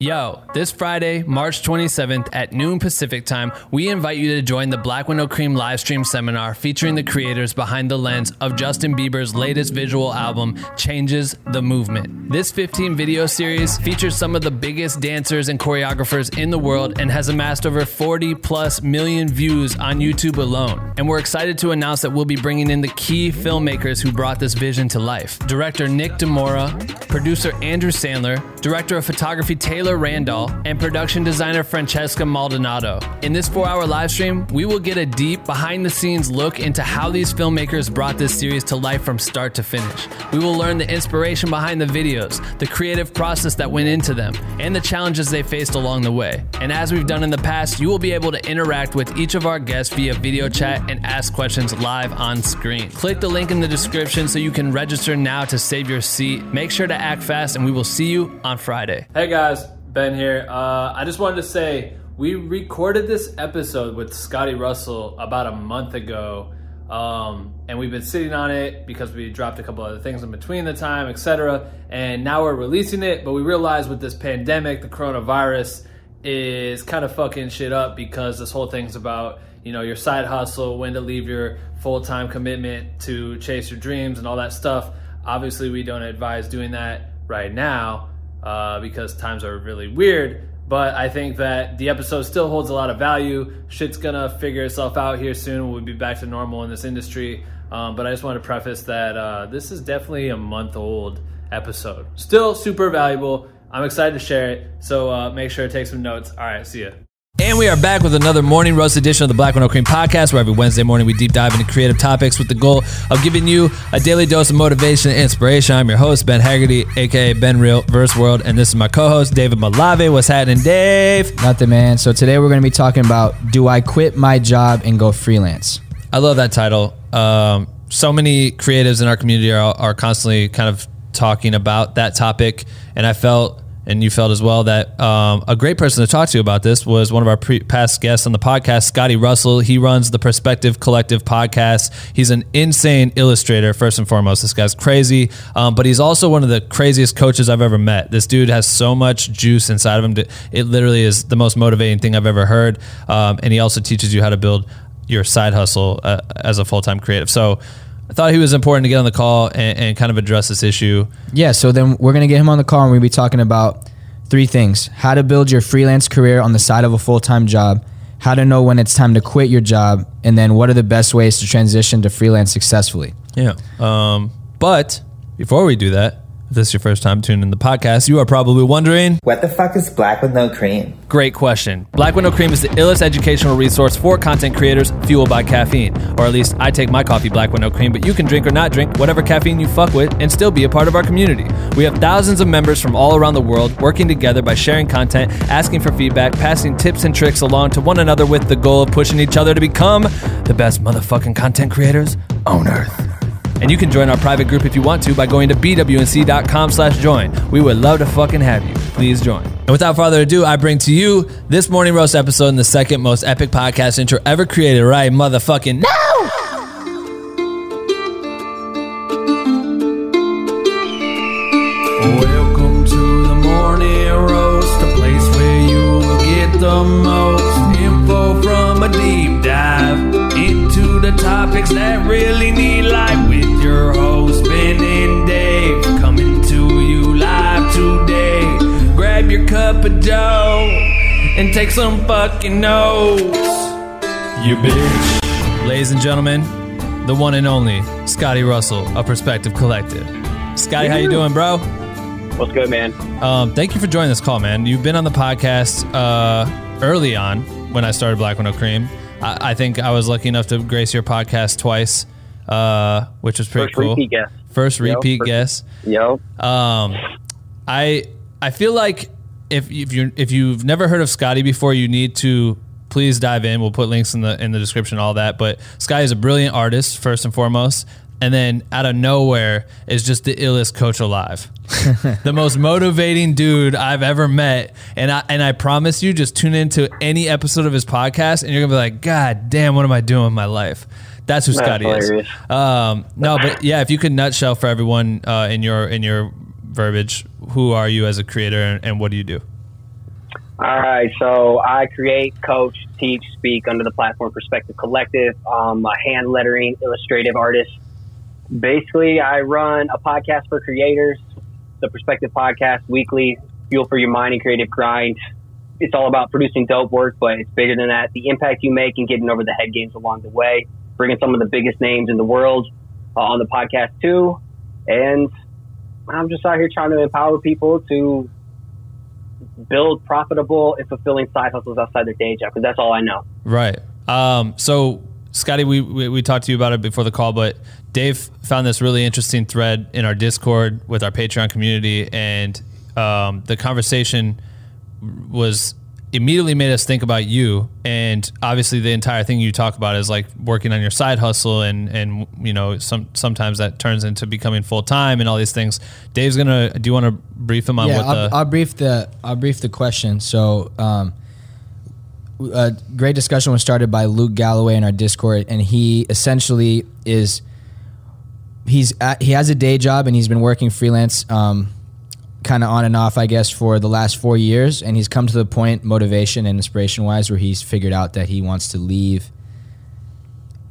Yo, this Friday, March 27th at noon Pacific time, we invite you to join the Black With No Cream live stream seminar featuring the creators behind the lens of Justin Bieber's latest visual album, Changes the Movement. This 15 video series features some of the biggest dancers and choreographers in the world and has amassed over 40 plus million views on YouTube alone. And we're excited to announce that we'll be bringing in the key filmmakers who brought this vision to life. Director Nick DeMoura, producer Andrew Sandler, director of photography Taylor Randall, and production designer Francesca Maldonado. In this four hour live stream, we will get a deep, behind the scenes look into how these filmmakers brought this series to life from start to finish. We will learn the inspiration behind the videos, the creative process that went into them, and the challenges they faced along the way. And as we've done in the past, you will be able to interact with each of our guests via video chat and ask questions live on screen. Click the link in the description so you can register now to save your seat. Make sure to act fast, and we will see you on Friday. Hey guys, Ben here. Uh, I just wanted to say we recorded this episode with Scotty Russell about a month ago. Um, and we've been sitting on it because we dropped a couple other things in between the time, etc. And now we're releasing it, but we realized with this pandemic, the coronavirus is kind of fucking shit up because this whole thing's about you know your side hustle, when to leave your full time commitment to chase your dreams and all that stuff. Obviously, we don't advise doing that right now uh, because times are really weird. But I think that the episode still holds a lot of value. Shit's gonna figure itself out here soon. We'll be back to normal in this industry. Um, but I just want to preface that uh, this is definitely a month old episode. Still super valuable. I'm excited to share it. So uh, make sure to take some notes. All right, see ya. And we are back with another morning roast edition of the Black With No Cream podcast, where every Wednesday morning we deep dive into creative topics with the goal of giving you a daily dose of motivation and inspiration. I'm your host, Ben Haggerty, aka Ben Real Verse World, and this is my co-host, David Malave. What's happening, Dave? Nothing, man. So today we're going to be talking about do I quit my job and go freelance? I love that title. Um, so many creatives in our community are, are constantly kind of talking about that topic, and I felt and you felt as well that um, a great person to talk to about this was one of our pre- past guests on the podcast, Scotty Russell. He runs the Perspective Collective podcast. He's an insane illustrator, first and foremost. This guy's crazy, um, but he's also one of the craziest coaches I've ever met. This dude has so much juice inside of him. To, it literally is the most motivating thing I've ever heard. Um, and he also teaches you how to build your side hustle uh, as a full time creative. So, I thought he was important to get on the call and, and kind of address this issue. Yeah, so then we're going to get him on the call and we'll be talking about three things how to build your freelance career on the side of a full time job, how to know when it's time to quit your job, and then what are the best ways to transition to freelance successfully. Yeah. Um, but before we do that, if this is your first time tuning in the podcast, you are probably wondering What the fuck is black with no cream? Great question. Black With No Cream is the illest educational resource for content creators fueled by caffeine. Or at least I take my coffee Black With No Cream, but you can drink or not drink whatever caffeine you fuck with and still be a part of our community. We have thousands of members from all around the world working together by sharing content, asking for feedback, passing tips and tricks along to one another with the goal of pushing each other to become the best motherfucking content creators on earth. And you can join our private group if you want to by going to bwnc.com slash join. We would love to fucking have you. Please join. And without further ado, I bring to you this morning roast episode in the second most epic podcast intro ever created, right? Motherfucking no! Welcome to the morning roast, a place where you will get the most info from a deep dive into the topics that really need cup of joe and take some fucking notes. You bitch. Ladies and gentlemen, the one and only Scotty Russell of Perspective Collective. Scotty, how you doing, bro? What's good, man? Um, thank you for joining this call, man. You've been on the podcast uh, early on when I started Black With No Cream. I, I think I was lucky enough to grace your podcast twice, uh, which was pretty First cool. repeat guest. First Yep, repeat first- guest. Yo, Um, I I feel like if if you if you've never heard of Scotty before, you need to please dive in. We'll put links in the in the description, all that. But Scotty is a brilliant artist first and foremost, and then out of nowhere is just the illest coach alive, the most motivating dude I've ever met. And I and I promise you, just tune into any episode of his podcast, and you're gonna be like, God damn, what am I doing with my life? That's who That's Scotty hilarious. is. Um, no, but yeah, if you could nutshell for everyone uh, in your in your verbiage, who are you as a creator and, and what do you do? All right, so I create, coach, teach, speak under the platform Perspective Collective. I'm a hand lettering illustrative artist. Basically, I run a podcast for creators, the Perspective Podcast, weekly, fuel for your mind and creative grind. It's all about producing dope work, but it's bigger than that. The impact you make and getting over the head games along the way, bringing some of the biggest names in the world uh, on the podcast too. And I'm just out here trying to empower people to build profitable and fulfilling side hustles outside their day job because that's all I know. Right. Um, so, Scotty, we, we, we talked to you about it before the call, but Dave found this really interesting thread in our Discord with our Patreon community, and um, the conversation was immediately made us think about you and obviously the entire thing you talk about is like working on your side hustle and and you know some sometimes that turns into becoming full time and all these things dave's gonna do you want to brief him on yeah, what I'll, the I'll brief the I'll brief the question. So, um, a great discussion was started by Luke Galloway in our Discord, and he essentially is he's at, he has a day job and he's been working freelance, um, kind of on and off, I guess, for the last four years, and he's come to the point, motivation and inspiration wise, where he's figured out that he wants to leave.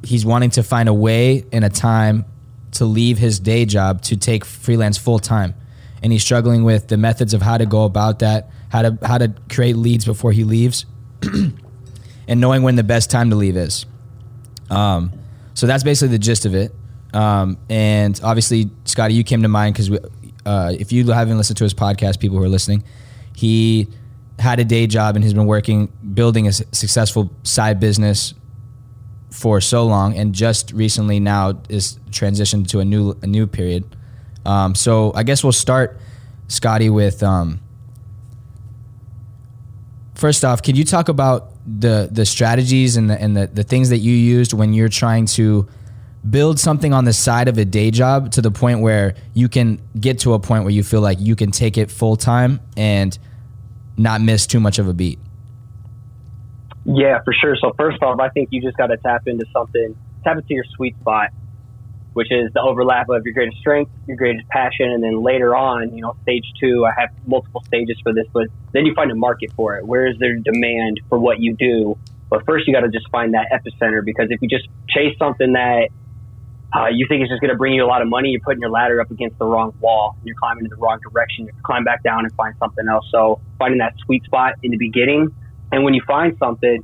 He's wanting to find a way and a time to leave his day job to take freelance full time and he's struggling with the methods of how to go about that, how to how to create leads before he leaves, and knowing when the best time to leave is. Um, so that's basically the gist of it. Um, and obviously, Scotty, you came to mind because uh, if you haven't listened to his podcast, people who are listening, he had a day job and he's been working building a successful side business for so long, and just recently now is transitioned to a new a new period. Um, so I guess we'll start, Scotty, with um, first off, can you talk about the the strategies and the and the, the things that you used when you're trying to build something on the side of a day job to the point where you can get to a point where you feel like you can take it full time and not miss too much of a beat. Yeah, for sure. So first off, I think you just got to tap into something, tap into your sweet spot, which is the overlap of your greatest strength, your greatest passion, and then later on, you know, stage two. I have multiple stages for this, but then you find a market for it. Where is there demand for what you do? But first, you got to just find that epicenter because if you just chase something that uh, you think it's just going to bring you a lot of money, you're putting your ladder up against the wrong wall. You're climbing in the wrong direction. You climb back down and find something else. So finding that sweet spot in the beginning, and when you find something,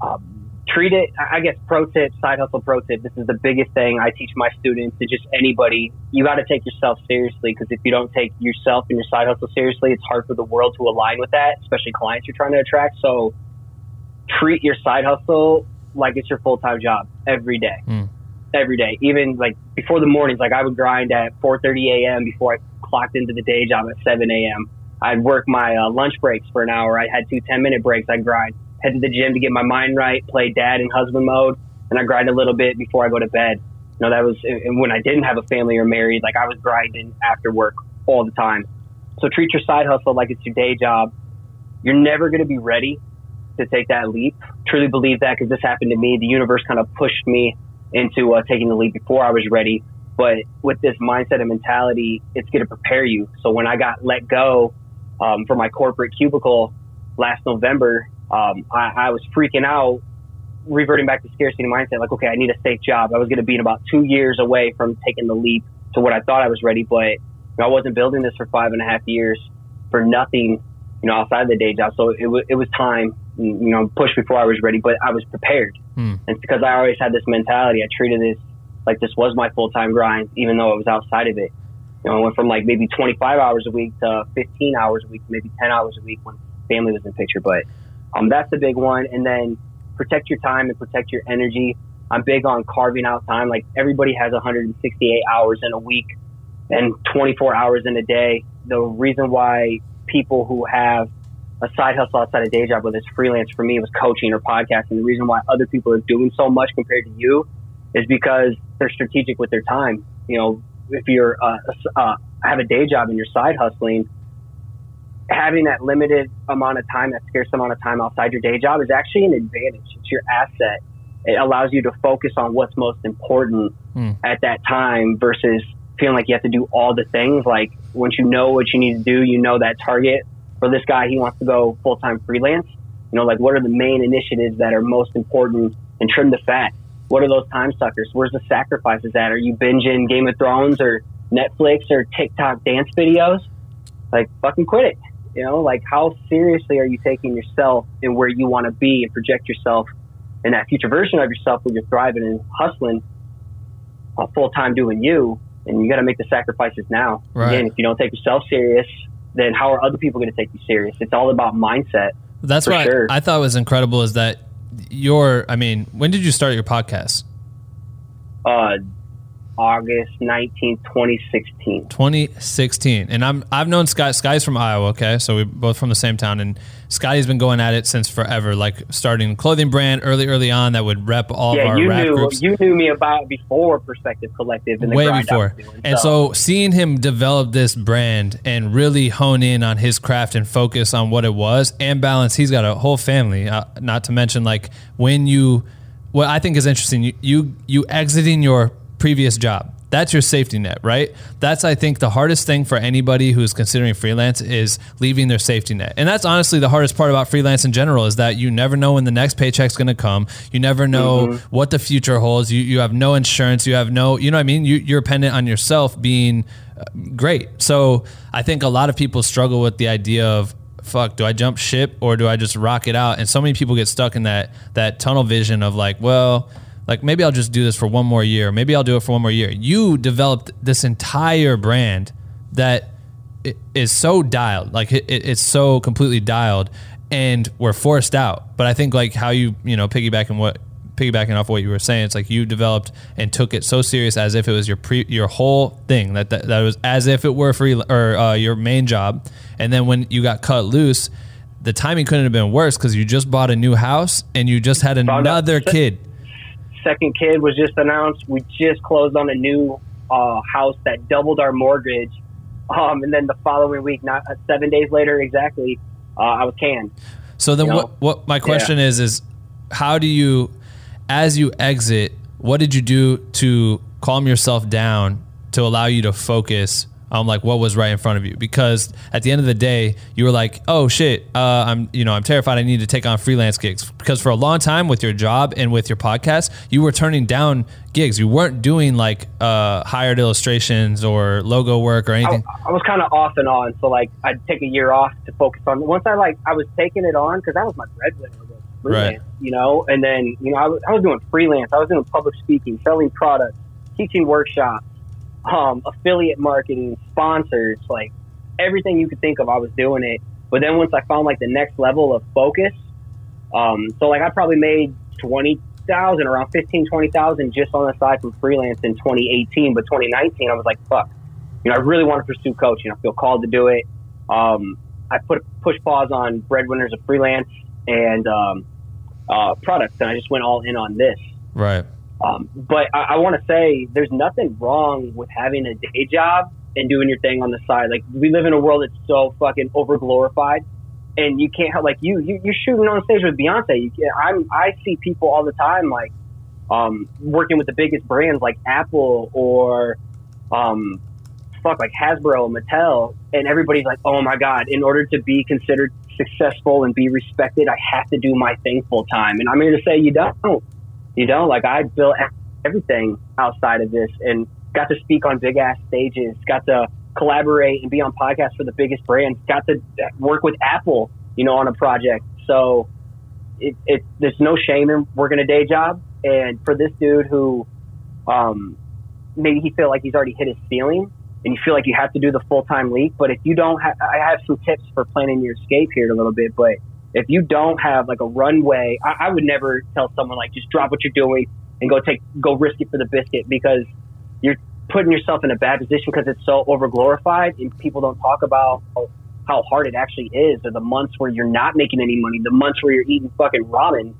um, treat it. I guess pro tip, side hustle pro tip. This is the biggest thing I teach my students and just anybody. You got to take yourself seriously because if you don't take yourself and your side hustle seriously, it's hard for the world to align with that, especially clients you're trying to attract. So treat your side hustle like it's your full time job every day. Mm. Every day, even like before the mornings, like I would grind at 4:30 a.m. before I clocked into the day job at 7 a.m. I'd work my uh, lunch breaks for an hour. I had two 10 minute breaks. I'd grind, head to the gym to get my mind right, play dad and husband mode, and I grind a little bit before I go to bed. You know, that was and when I didn't have a family or married, like I was grinding after work all the time. So treat your side hustle like it's your day job. You're never going to be ready to take that leap. Truly believe that because this happened to me. The universe kind of pushed me into uh, taking the leap before I was ready. But with this mindset and mentality, it's going to prepare you. So when I got let go um, from my corporate cubicle last November, um, I, I was freaking out, reverting back to scarcity mindset. Like, okay, I need a safe job. I was going to be in about two years away from taking the leap to what I thought I was ready, but I wasn't building this for five and a half years for nothing, you know, outside of the day job. So it was it was time, you know, push before I was ready, but I was prepared. Hmm. And because I always had this mentality. I treated this like this was my full time grind, even though it was outside of it. You know, I went from like maybe 25 hours a week to 15 hours a week, maybe 10 hours a week when family was in picture. But um, that's the big one. And then protect your time and protect your energy. I'm big on carving out time. Like everybody has 168 hours in a week and 24 hours in a day. The reason why people who have a side hustle outside a day job, whether it's freelance for me, it was coaching or podcasting. The reason why other people are doing so much compared to you is because they're strategic with their time. You know, if you're uh, uh, have a day job and you're side hustling, having that limited amount of time, that scarce amount of time outside your day job is actually an advantage. It's your asset. It allows you to focus on what's most important Hmm. at that time versus feeling like you have to do all the things. Like once you know what you need to do, you know that target for this guy, he wants to go full time freelance. You know, like what are the main initiatives that are most important and trim the fat? What are those time suckers? Where's the sacrifices at? Are you binging Game of Thrones or Netflix or TikTok dance videos? Like, fucking quit it. You know, like how seriously are you taking yourself and where you want to be and project yourself in that future version of yourself when you're thriving and hustling uh, full time doing you? And you got to make the sacrifices now. Right. Again, if you don't take yourself serious, then how are other people going to take you serious? It's all about mindset. That's what sure. I thought was incredible is that your, I mean, when did you start your podcast? Uh, August 19th, 2016. 2016 and i'm i've known sky sky's from iowa okay? So we're both from the same town and scotty's been going at it since forever like starting a clothing brand early early on that would rep all of Yeah, our you rap knew groups. you knew me about before Perspective Collective and the way before. doing, and so seeing him develop this brand and really hone in on his craft and focus on what it was and balance he's got a whole family. Uh, not to mention like when you what i think is interesting you you, you exiting your previous job. That's your safety net right? That's i think the hardest thing for anybody who's considering freelance is leaving their safety net. And that's honestly the hardest part about freelance in general is that you never know when the next paycheck's going to come. You never know what the future holds. You, you have no insurance. You have no you know what i mean? You, you're dependent on yourself being uh, great. So i think a lot of people struggle with the idea of fuck do i jump ship or do i just rock it out? And so many people get stuck in that that tunnel vision of like well like maybe I'll just do this for one more year. Maybe I'll do it for one more year. You developed this entire brand that is so dialed, like it, it- it's so completely dialed, and we're forced out. But I think like how you you know piggybacking what piggybacking off what you were saying, it's like you developed and took it so serious as if it was your pre your whole thing that that, that was as if it were free or uh, your main job. And then when you got cut loose. The timing couldn't have been worse because you just bought a new house and you just had another kid. Second kid was just announced. We just closed on a new uh, house that doubled our mortgage. Um, and then the following week, not uh, seven days later exactly, uh, I was canned. So then, You know? what? What my question is is, how do you, as you exit, what did you do to calm yourself down to allow you to focus on like what was right in front of you? Because at the end of the day, you were like, oh shit, uh, I'm you know I'm terrified. I need to take on freelance gigs because for a long time with your job and with your podcast, you were turning down gigs. You weren't doing like uh, hired illustrations or logo work or anything. I was kind of off and on. So like, I'd take a year off to focus on. Once I like, I was taking it on because that was my breadwinner. Freelance, You know, and then you know, I was, I was doing freelance. I was doing public speaking, selling products, teaching workshops, um, affiliate marketing, sponsors, like everything you could think of. I was doing it. But then once I found like the next level of focus, um, so like I probably made twenty thousand, around fifteen, twenty thousand just on the side from freelance in 2018. But 2019, I was like, fuck, you know, I really want to pursue coaching. I feel called to do it. Um, I put push pause on breadwinners of freelance and um, uh, products, and I just went all in on this. right. Um, but I, I want to say there's nothing wrong with having a day job and doing your thing on the side. Like we live in a world that's so fucking over glorified, and you can't help like you, you you're shooting on stage with Beyonce. You can, I'm I see people all the time like um, working with the biggest brands like Apple or um, fuck like Hasbro, Mattel, and everybody's like, oh my god, in order to be considered successful and be respected, I have to do my thing full time. And I'm here to say you don't. You know, like I built everything outside of this and got to speak on big ass stages, got to collaborate and be on podcasts for the biggest brands, got to work with Apple, you know, on a project. So it, it there's no shame in working a day job. And for this dude who, um, maybe he feel like he's already hit his ceiling and you feel like you have to do the full time leap. But if you don't I have some tips for planning your escape here a little bit, but if you don't have like a runway, I, I would never tell someone like just drop what you're doing and go take go risk it for the biscuit because you're putting yourself in a bad position because it's so over glorified and people don't talk about how hard it actually is or the months where you're not making any money, the months where you're eating fucking ramen,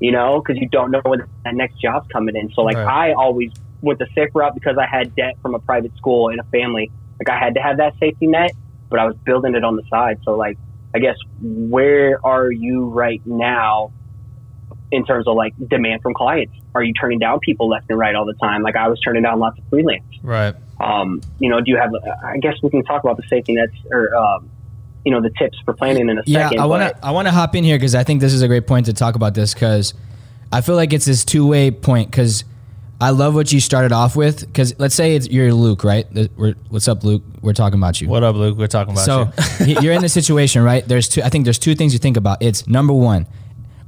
you know, because you don't know when that next job's coming in. So like Right. I always went the safe route because I had debt from a private school and a family. Like I had to have that safety net, but I was building it on the side. So like I guess where are you right now in terms of like demand from clients? Are you turning down people left and right all the time? Like I was turning down lots of freelance. Right. Um, you know, do you have? I guess we can talk about the safety nets or um, you know the tips for planning in a Yeah, second. I want to I want to hop in here because I think this is a great point to talk about this because I feel like it's this two way point because I love what you started off with because let's say it's you're Luke right? Uh, we're, what's up Luke? We're talking about you. What up, Luke? We're talking about so you. y- you're in this situation right? There's two I think there's two things you think about. It's number one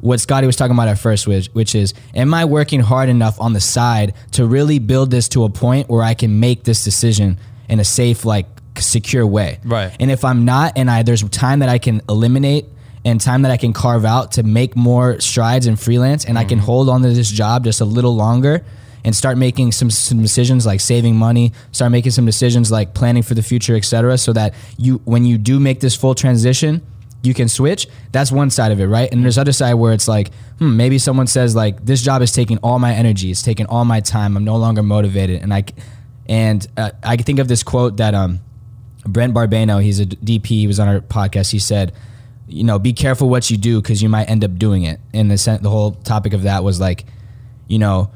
what Scotty was talking about at first which which is am I working hard enough on the side to really build this to a point where I can make this decision in a safe like secure way? Right. and if I'm not, and I there's time that I can eliminate and time that I can carve out to make more strides in freelance, and I can mm-hmm. hold on to this job just a little longer and start making some some decisions like saving money, start making some decisions like planning for the future, etc. So that you when you do make this full transition. You can switch. That's one side of it, right? And there's other side where it's like, hmm, maybe someone says like, this job is taking all my energy, it's taking all my time. I'm no longer motivated, and I, and uh, I think of this quote that um, Brent Barbano, he's a DP, he was on our podcast. He said, you know, be careful what you do because you might end up doing it. And the the whole topic of that was like, you know,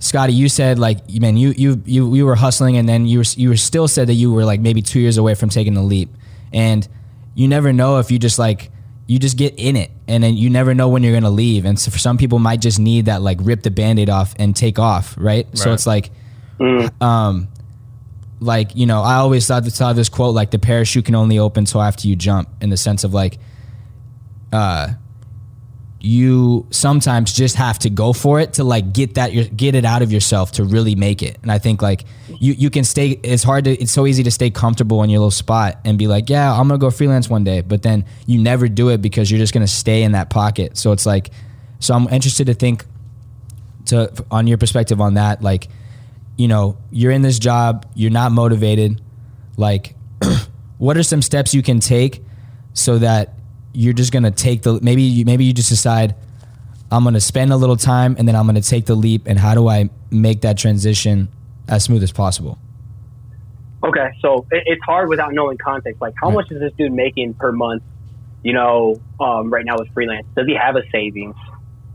Scotty, you said like, man, you you you you were hustling, and then you were you were still said that you were like maybe two years away from taking the leap, and you never know if you just like you just get in it, and then you never know when you're gonna leave. And so for some people, might just need that like rip the band-aid off and take off, right? So it's like um, like you know, I always thought saw this quote like the parachute can only open so after you jump, in the sense of like, uh, you sometimes just have to go for it to like get that get it out of yourself to really make it. And I think like you you can stay. It's hard to. It's so easy to stay comfortable in your little spot and be like, yeah, I'm gonna go freelance one day, but then you never do it because you're just gonna stay in that pocket. So it's like, so I'm interested to think to on your perspective on that like you know you're in this job you're not motivated like what are some steps you can take so that you're just gonna take the maybe you maybe you just decide i'm gonna spend a little time and then i'm gonna take the leap and how do i make that transition as smooth as possible Okay, so it, it's hard without knowing context. Like, how Right. much is this dude making per month? You know, um, right now with freelance, does he have a savings?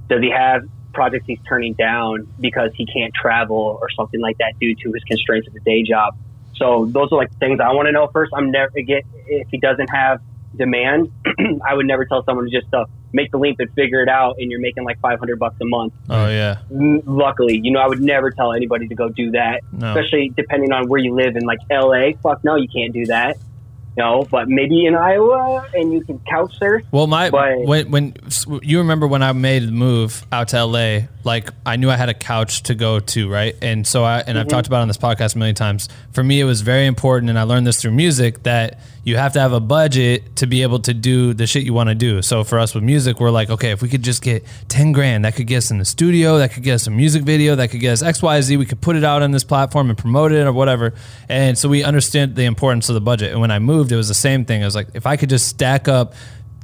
Does he have projects he's turning down because he can't travel or something like that due to his constraints of the day job? So those are like things I want to know first. I'm never again if he doesn't have demand, I would never tell someone to just uh, make the leap and figure it out, and you're making like 500 bucks a month Oh yeah. Luckily, you know, I would never tell anybody to go do that, No. especially depending on where you live in like LA. Fuck no, you can't do that. No, but maybe in Iowa and you can couch surf. Well, my But- when when you remember when I made the move out to LA, like I knew I had a couch to go to, right? And so I and I've talked about it on this podcast a million times. For me, it was very important, and I learned this through music that you have to have a budget to be able to do the shit you want to do. So for us with music, we're like, okay, if we could just get ten grand, that could get us in the studio, that could get us a music video, that could get us X, Y, Z. We could put it out on this platform and promote it or whatever. And so we understand the importance of the budget. And when I moved, it was the same thing. I was like, if I could just stack up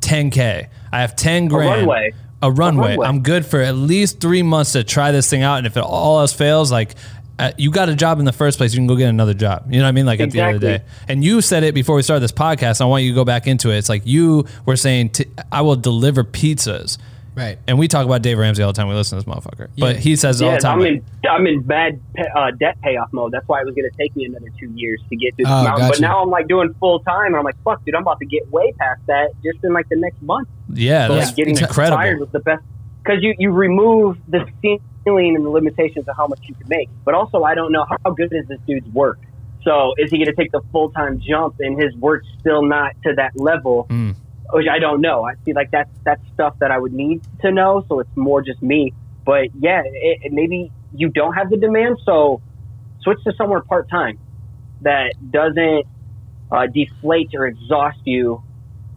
10k, I have 10 grand. runway. A runway. runway. I'm good for at least three months to try this thing out. And if it all else fails, like uh, you got a job in the first place, you can go get another job. You know what I mean? Like at the end of the day. And you said it before we started this podcast. I want you to go back into it. It's like you were saying, t- I will deliver pizzas. Right. And we talk about Dave Ramsey all the time. We listen to this motherfucker. But he says it all the time. I'm in I'm in bad pa- uh, debt payoff mode. That's why it was going to take me another two years to get through this Oh, mountain. gotcha. But now I'm like doing full time, and I'm like, fuck, dude, I'm about to get way past that just in like the next month. yeah, So that's like getting incredible. inspired was the best because you, you remove the ceiling and the limitations of how much you can make. But also, I don't know how good is this dude's work. So is he going to take the full time jump and his work's still not to that level? Mm. Which I don't know. I feel like that's that's stuff that I would need to know. So it's more just me. But yeah, it, it- maybe you don't have the demand, so switch to somewhere part time that doesn't uh, deflate or exhaust you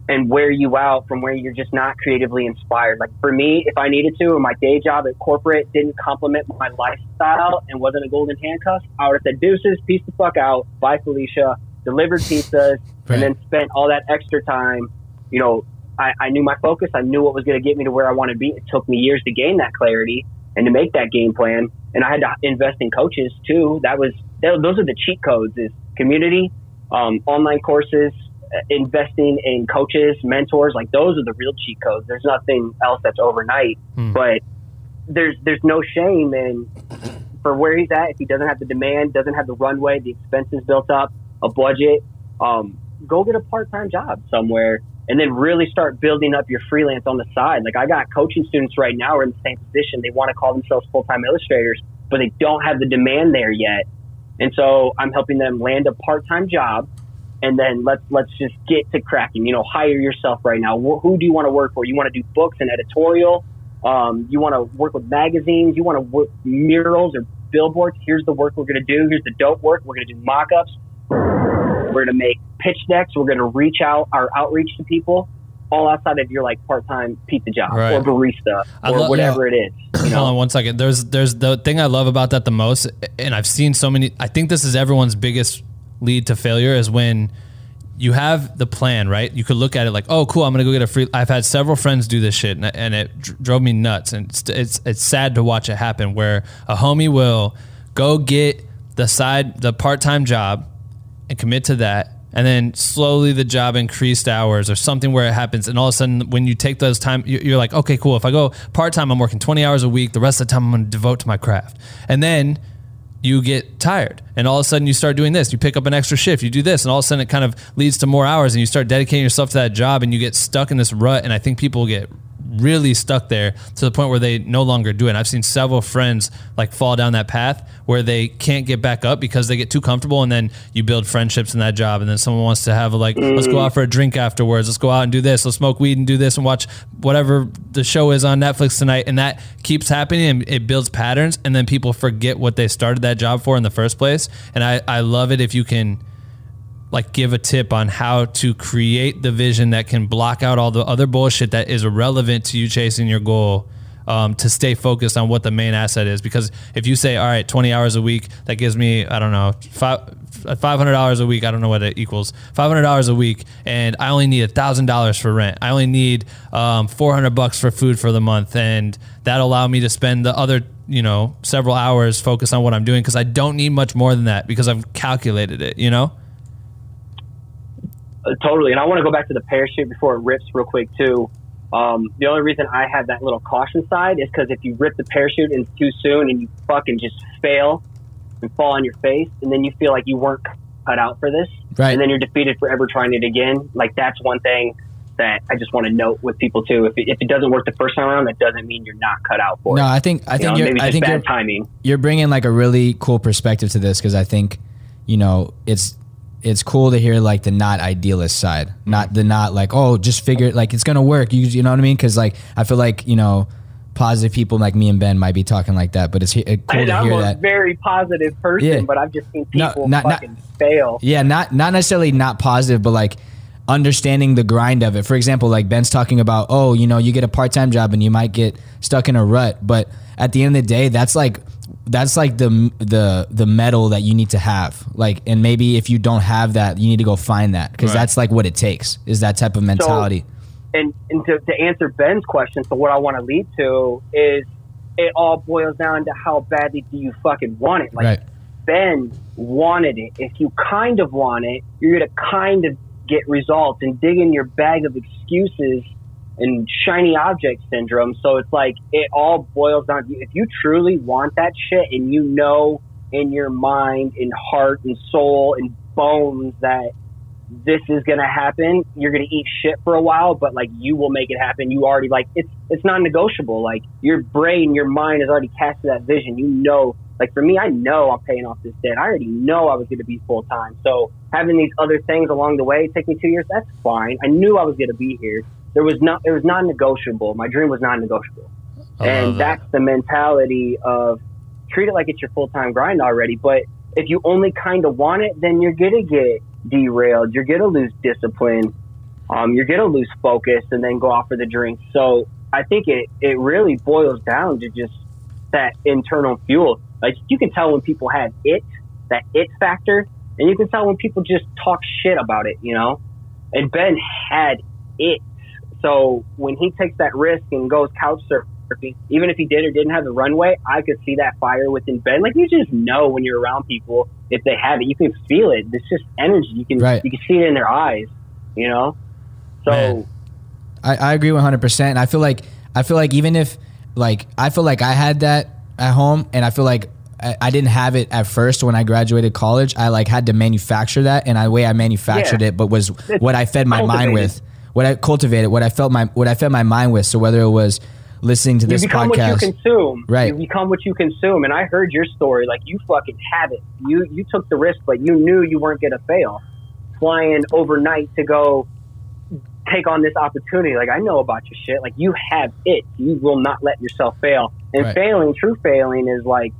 and wear you out from where you're just not creatively inspired. Like for me, if I needed to, and my day job at corporate didn't complement my lifestyle and wasn't a golden handcuff, I would have said deuces, peace the fuck out, bye Felicia, delivered pizzas, Right. and then spent all that extra time. You know, I, I knew my focus. I knew what was going to get me to where I want to be. It took me years to gain that clarity and to make that game plan. And I had to invest in coaches too. That was th- those are the cheat codes: is community, um, online courses, investing in coaches, mentors. Like those are the real cheat codes. There's nothing else that's overnight. Hmm. But there's there's no shame in for where he's at. If he doesn't have the demand, doesn't have the runway, the expenses built up, a budget. Um, go get a part time job somewhere and then really start building up your freelance on the side. Like I got coaching students right now are in the same position. They want to call themselves full time illustrators, but they don't have the demand there yet. And so I'm helping them land a part time job and then let's let's just get to cracking. You know, hire yourself right now. Wh- Who do you want to work for? You want to do books and editorial. Um, you want to work with magazines. You want to work murals or billboards. Here's the work we're going to do. Here's the dope work. We're going to do mock-ups. We're going to make pitch decks. We're going to reach out our outreach to people, all outside of your like part-time pizza job Right. or barista I or lo- whatever it is. You Hold on one second. There's there's the thing I love about that the most, and I've seen so many. I think this is everyone's biggest lead to failure is when you have the plan, right? You could look at it like, oh, cool, I'm gonna go get a free. I've had several friends do this shit, and, it dr- drove me nuts. And it's, it's it's sad to watch it happen, where a homie will go get the side, the part time job, and commit to that. And then slowly the job increased hours or something where it happens. And all of a sudden, when you take those time, you- you're like, okay, cool. If I go part time, I'm working 20 hours a week. The rest of the time, I'm to devote to my craft. And then you get tired. And all of a sudden, you start doing this. You pick up an extra shift. You do this. And all of a sudden, it kind of leads to more hours. And you start dedicating yourself to that job and you get stuck in this rut. And I think people get really stuck there to the point where they no longer do it. And I've seen several friends like fall down that path where they can't get back up because they get too comfortable and then you build friendships in that job and then someone wants to have a like let's go mm. out for a drink afterwards. Let's go out and do this. Let's smoke weed and do this and watch whatever the show is on Netflix tonight. And that keeps happening and it builds patterns and then people forget what they started that job for in the first place. And I, I love it if you can like give a tip on how to create the vision that can block out all the other bullshit that is irrelevant to you chasing your goal um, to stay focused on what the main asset is. Because if you say all right 20 hours a week that gives me i don't know five, $500 a week i don't know what it equals $500 a week and i only need $1000 for rent. I only need um, 400 bucks for food for the month and that'll allow me to spend the other you know several hours focused on what i'm doing because i don't need much more than that because i've calculated it you know? Uh, totally. And I want to go back to the parachute before it rips real quick too. Um, the only reason I have that little caution side is because if you rip the parachute in too soon and you fucking just fail and fall on your face, and then you feel like you weren't cut out for this, Right. and then you're defeated forever trying it again. Like that's one thing that I just want to note with people too. If it, if it doesn't work the first time around, that doesn't mean you're not cut out for No, it. No, I think I You think know, you're I think bad you're, timing. you're bringing like a really cool perspective to this because I think you know it's it's cool to hear like the not idealist side, not the not like oh just figure it like it's gonna work. You you know what I mean? Because like I feel like you know positive people like me and Ben might be talking like that, but it's uh, cool And to I'm hear a that. very positive person, Yeah. but I've just seen No, people not- not- fucking fail. Yeah, not not necessarily not positive, but like understanding the grind of it. For example, like Ben's talking about, oh, you know, you get a part time job and you might get stuck in a rut, but at the end of the day, that's like that's like the the the metal that you need to have. Like, and maybe if you don't have that, you need to go find that because Right. that's like what it takes is that type of mentality. and and to, to answer Ben's question, so what I want to lead to is it all boils down to how badly do you fucking want it. Like right. Ben wanted it. If you kind of want it, you're gonna kind of get results and dig in your bag of excuses and shiny object syndrome. So it's like it all boils down to if you truly want that shit and you know in your mind and heart and soul and bones that this is gonna happen, you're gonna eat shit for a while, but like you will make it happen. You already like it's it's non negotiable. Like your brain, your mind has already casted that vision. You know like for me, I know I'm paying off this debt. I already know I was going to be full time. So having these other things along the way take me two years. That's fine. I knew I was going to be here. There was not. It was non-negotiable. My dream was non-negotiable, and that. that's the mentality of treat it like it's your full time grind already. But if you only kind of want it, then you're gonna get derailed. You're gonna lose discipline. Um, you're gonna lose focus, and then go off for the drink. So I think it it really boils down to just that internal fuel. Like you can tell when people have it, that it factor, and you can tell when people just talk shit about it, you know? And Ben had it. So when he takes that risk and goes couch surfing, even if he did or didn't have the runway, I could see that fire within Ben. Like you just know when you're around people if they have it. You can feel it. It's just energy. You can Right. you can see it in their eyes, you know? So Man. I, I agree 100%. And I feel like I feel like even if like I feel like I had that at home and I feel like I, I didn't have it at first when I graduated college. I like had to manufacture that, and the way I manufactured Yeah. it, but was what I fed my mind with, what I cultivated, what I felt my what I fed my mind with. So whether it was listening to this You become podcast, what you consume. Right. You become what you consume. And I heard your story. Like you fucking had it. You you took the risk, but you knew you weren't gonna fail. Flying overnight to go take on this opportunity. Like I know about your shit. Like you have it. You will not let yourself fail. And Right. failing, true failing is like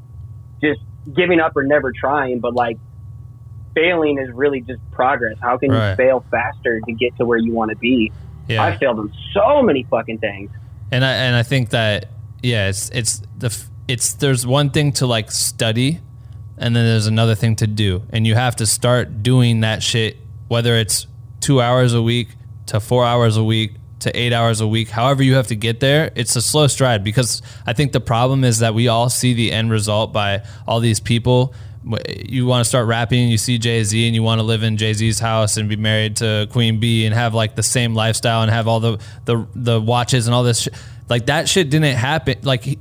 just giving up or never trying, but like failing is really just progress. How can Right. you fail faster to get to where you want to be? Yeah. I failed on so many fucking things. and I and I think that yeah, it's it's the it's there's one thing to like study, and then there's another thing to do, and you have to start doing that shit. Whether it's two hours a week to four hours a week to eight hours a week, however you have to get there, it's a slow stride because I think the problem is that we all see the end result by all these people. You want to start rapping, you see Jay Z, and you want to live in Jay Z's house and be married to Queen Bey and have like the same lifestyle and have all the the the watches and all this. Shit. Like that shit didn't happen. Like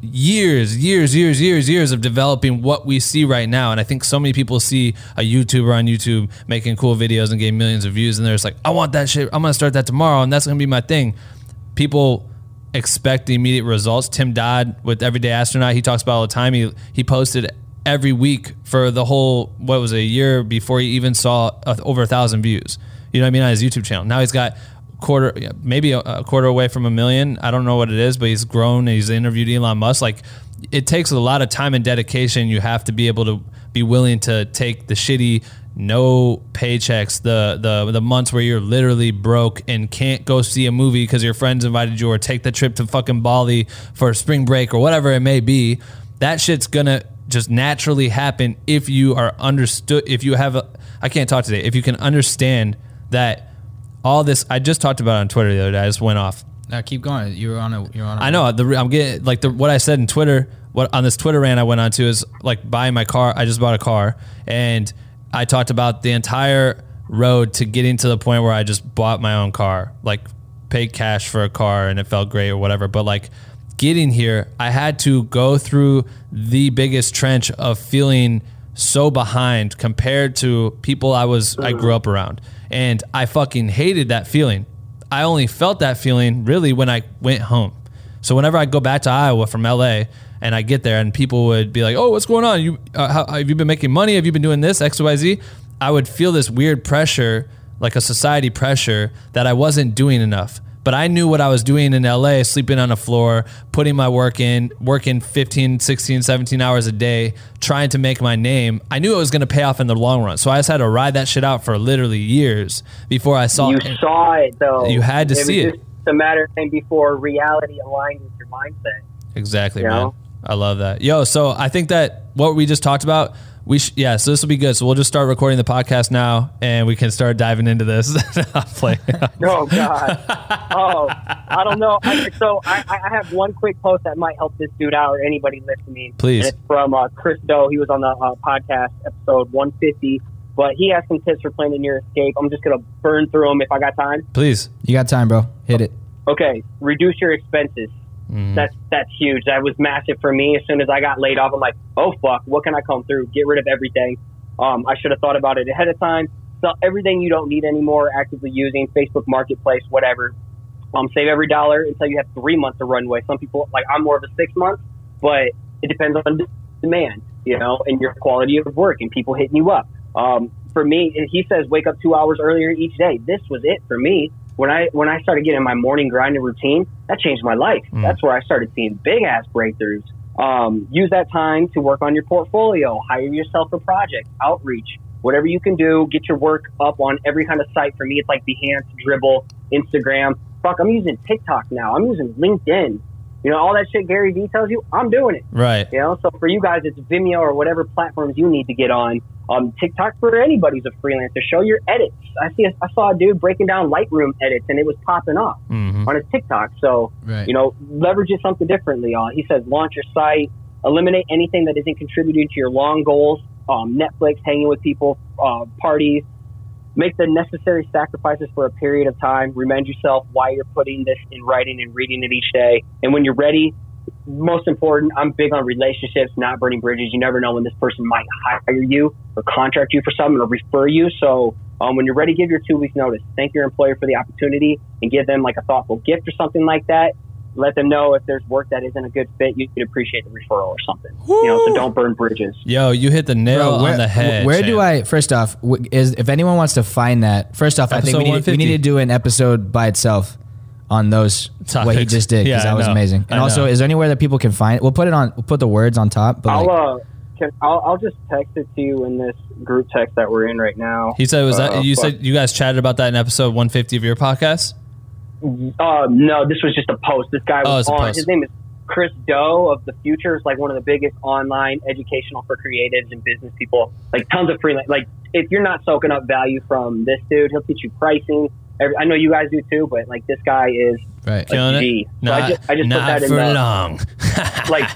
years, years, years, years, years of developing what we see right now. And I think so many people see a YouTuber on YouTube making cool videos and getting millions of views, and they're just like, I want that shit. I'm gonna start that tomorrow, and that's gonna be my thing. People expect the immediate results. Tim Dodd with Everyday Astronaut, he talks about all the time. He he posted every week for the whole what was it, a year before he even saw over a thousand views. You know what I mean on his YouTube channel. Now he's got quarter, maybe a, quarter away from a million. I don't know what it is, but he's grown. He's interviewed Elon Musk. Like it takes a lot of time and dedication. You have to be able to be willing to take the shitty no paychecks, the the the months where you're literally broke and can't go see a movie because your friends invited you, or take the trip to fucking Bali for spring break or whatever it may be. That shit's gonna just naturally happen if you are understood. If you have a, I can't talk today. If you can understand that all this, I just talked about on Twitter the other day. I just went off. Now keep going. You're on a. You're on. A I know the I'm getting like the what I said in Twitter. What on this Twitter rant I went on to is like buying my car. I just bought a car, and I talked about the entire road to getting to the point where I just bought my own car, like paid cash for a car, and it felt great or whatever. But like getting here, I had to go through the biggest trench of feeling so behind compared to people I was I grew up around, and I fucking hated that feeling. I only felt that feeling really when I went home. So whenever I go back to Iowa from LA and I get there and people would be like, "Oh, what's going on? You uh, how, have you been making money? Have you been doing this X Y Z?" I would feel this weird pressure, like a society pressure that I wasn't doing enough. But I knew what I was doing in LA, sleeping on the floor, putting my work in, working 15, 16, 17 hours a day, trying to make my name. I knew it was going to pay off in the long run. So I just had to ride that shit out for literally years before I saw you saw it though. You had to was see it. just a matter of time before reality aligned with your mindset. Exactly, You man. know? I love that. Yo, so I think that what we just talked about, we sh- yeah, so this will be good. So we'll just start recording the podcast now, and we can start diving into this. I'll play. Oh God. oh, I don't know. I, so I, I have one quick post that might help this dude out or anybody listening. Please. And it's from uh, Chris Do. He was on the uh, podcast episode 150, but he has some tips for planning your escape. I'm just gonna burn through them if I got time. Please. You got time, bro. Hit it. Okay, reduce your expenses. That's that's huge. That was massive for me. As soon as I got laid off, I'm like, oh fuck, what can I come through? Get rid of everything. Um, I should have thought about it ahead of time. Sell everything you don't need anymore. Actively using Facebook Marketplace, whatever. Um, save every dollar until you have three months of runway. Some people like I'm more of a six months, but it depends on demand, you know, and your quality of work and people hitting you up. Um, for me, he says wake up two hours earlier each day. This was it for me. When I when I started getting my morning grinding routine, that changed my life. That's where I started seeing big ass breakthroughs. Um, use that time to work on your portfolio, hire yourself a project, outreach, whatever you can do. Get your work up on every kind of site. For me, it's like Behance, Dribbble, Instagram. Fuck, I'm using TikTok now. I'm using LinkedIn. You know, all that shit Gary Vee tells you, I'm doing it. Right. You know, so for you guys, it's Vimeo or whatever platforms you need to get on. Um, TikTok for anybody's a freelancer. Show your edits. I see. I saw a dude breaking down Lightroom edits, and it was popping off Mhm. on his TikTok. So Right. you know, leverage it something differently. Uh, he says launch your site, eliminate anything that isn't contributing to your long goals. Um, Netflix, hanging with people, uh, parties. Make the necessary sacrifices for a period of time. Remind yourself why you're putting this in writing and reading it each day. And when you're ready, most important, I'm big on relationships, not burning bridges. You never know when this person might hire you or contract you for something or refer you. So um, when you're ready, give your two weeks notice. Thank your employer for the opportunity and give them like a thoughtful gift or something like that. Let them know if there's work that isn't a good fit, you could appreciate the referral or something. You know, so don't burn bridges. Yo, you hit the nail Bro, where, on the head. where do. I? First off, is if anyone wants to find that. First off, I think we need, we need to do an episode by itself on those what he just did because Yeah, I that was know. amazing. And I also, know. is there anywhere that people can find? We'll put it on. We'll put the words on top. But I'll like, uh, can, I'll, I'll just text it to you in this group text that we're in right now. He said, "Was that Uh, you fuck. said you guys chatted about that in episode 150 of your podcast?" Uh, no, this was just a post. This guy Oh, was it's on. His name is Chris Do of the Futur. It's like one of the biggest online educational for creatives and business people. Like tons of freelance. Like if you're not soaking up value from this dude, he'll teach you pricing. Every, I know you guys do too, but like this guy is right. a Killing So Not, I just, I just put not that in for the, long. like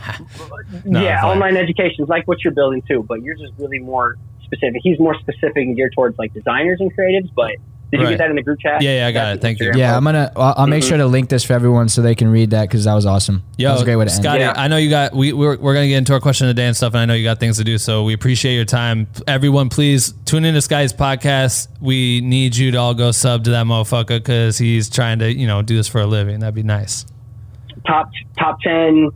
yeah, fine. online education is like what you're building too, but you're just really more specific. He's more specific and geared towards like designers and creatives. But did you get that in the group chat? Yeah, yeah, I got That's it. Thank you. Yeah. I'm gonna. I'll, I'll make Mhm. sure to link this for everyone so they can read that because that was awesome. Yeah, that was a great way to end. Scotty, Yeah. I know you got we we're, we're gonna get into our question of the day and stuff, and I know you got things to do, so we appreciate your time. Everyone, please tune into Scotty's podcast. We need you to all go sub to that motherfucker because he's trying to you know do this for a living. That'd be nice. top top ten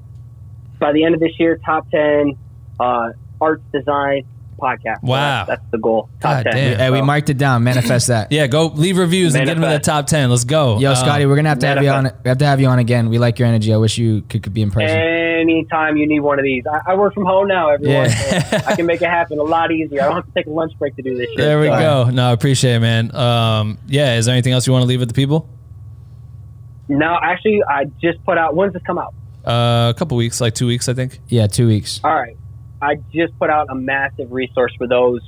by the end of this year. Top ten uh, arts design podcast. So Wow. that's, that's the goal. Top God ten. damn. Hey, we marked it down. Manifest that. Yeah, go leave reviews and get into the top ten. Let's go. Yo, Um, Scotty, we're gonna have to have you on. We have to have you on again. We like your energy. I wish you could, could be in person. Anytime you need one of these, I, I work from home now. Everyone, Yeah. so I can make it happen a lot easier. I don't have to take a lunch break to do this. Shit, There we so- go. No, I appreciate it, man. Um, yeah, is there anything else you want to leave with the people? No, actually, I just put out. When's this come out? Uh, a couple weeks, like two weeks, I think. yeah, two weeks. All right. I just put out a massive resource for those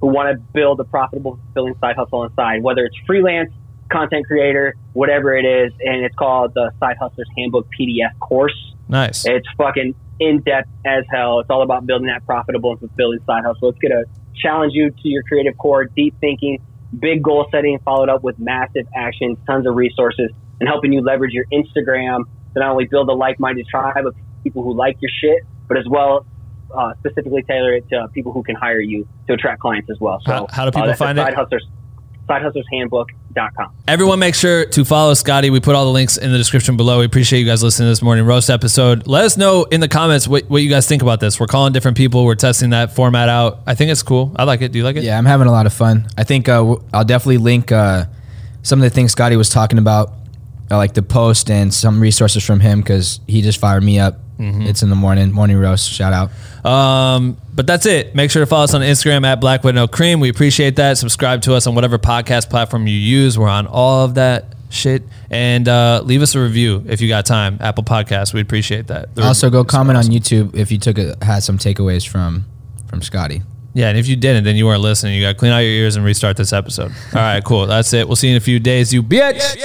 who want to build a profitable, fulfilling side hustle on the side, whether it's freelance, content creator, whatever it is. And it's called the Side Hustlers Handbook PDF course. Nice. It's fucking in depth as hell. It's all about building that profitable and fulfilling side hustle. It's going to challenge you to your creative core, deep thinking, big goal setting, followed up with massive actions, tons of resources, and helping you leverage your Instagram to not only build a like minded tribe of people who like your shit, but as well. Uh, specifically tailor it to people who can hire you to attract clients as well. So, How- how do uh, people that's at find it? Side Hustlers, sidehustlershandbook.com. Everyone, make sure to follow Scotty. We put all the links in the description below. We appreciate you guys listening to this morning roast episode. Let us know in the comments what, what you guys think about this. We're calling different people. We're testing that format out. I think it's cool. I like it. Do you like it? Yeah, I'm having a lot of fun. I think uh, w- I'll definitely link uh, some of the things Scotty was talking about, uh, like the post and some resources from him because he just fired me up. It's in the morning, morning roast. Shout out. Um, but that's it. Make sure to follow us on Instagram at Black with No Cream. We appreciate that. Subscribe to us on whatever podcast platform you use. We're on all of that shit. And uh, leave us a review if you got time. Apple Podcasts. We appreciate that. The Also, go reviews are comment on. YouTube if you took a, had some takeaways from from Scotty. Yeah, and if you didn't, then you weren't listening. You got to clean out your ears and restart this episode. All right, cool. That's it. We'll see you in a few days, you bitch.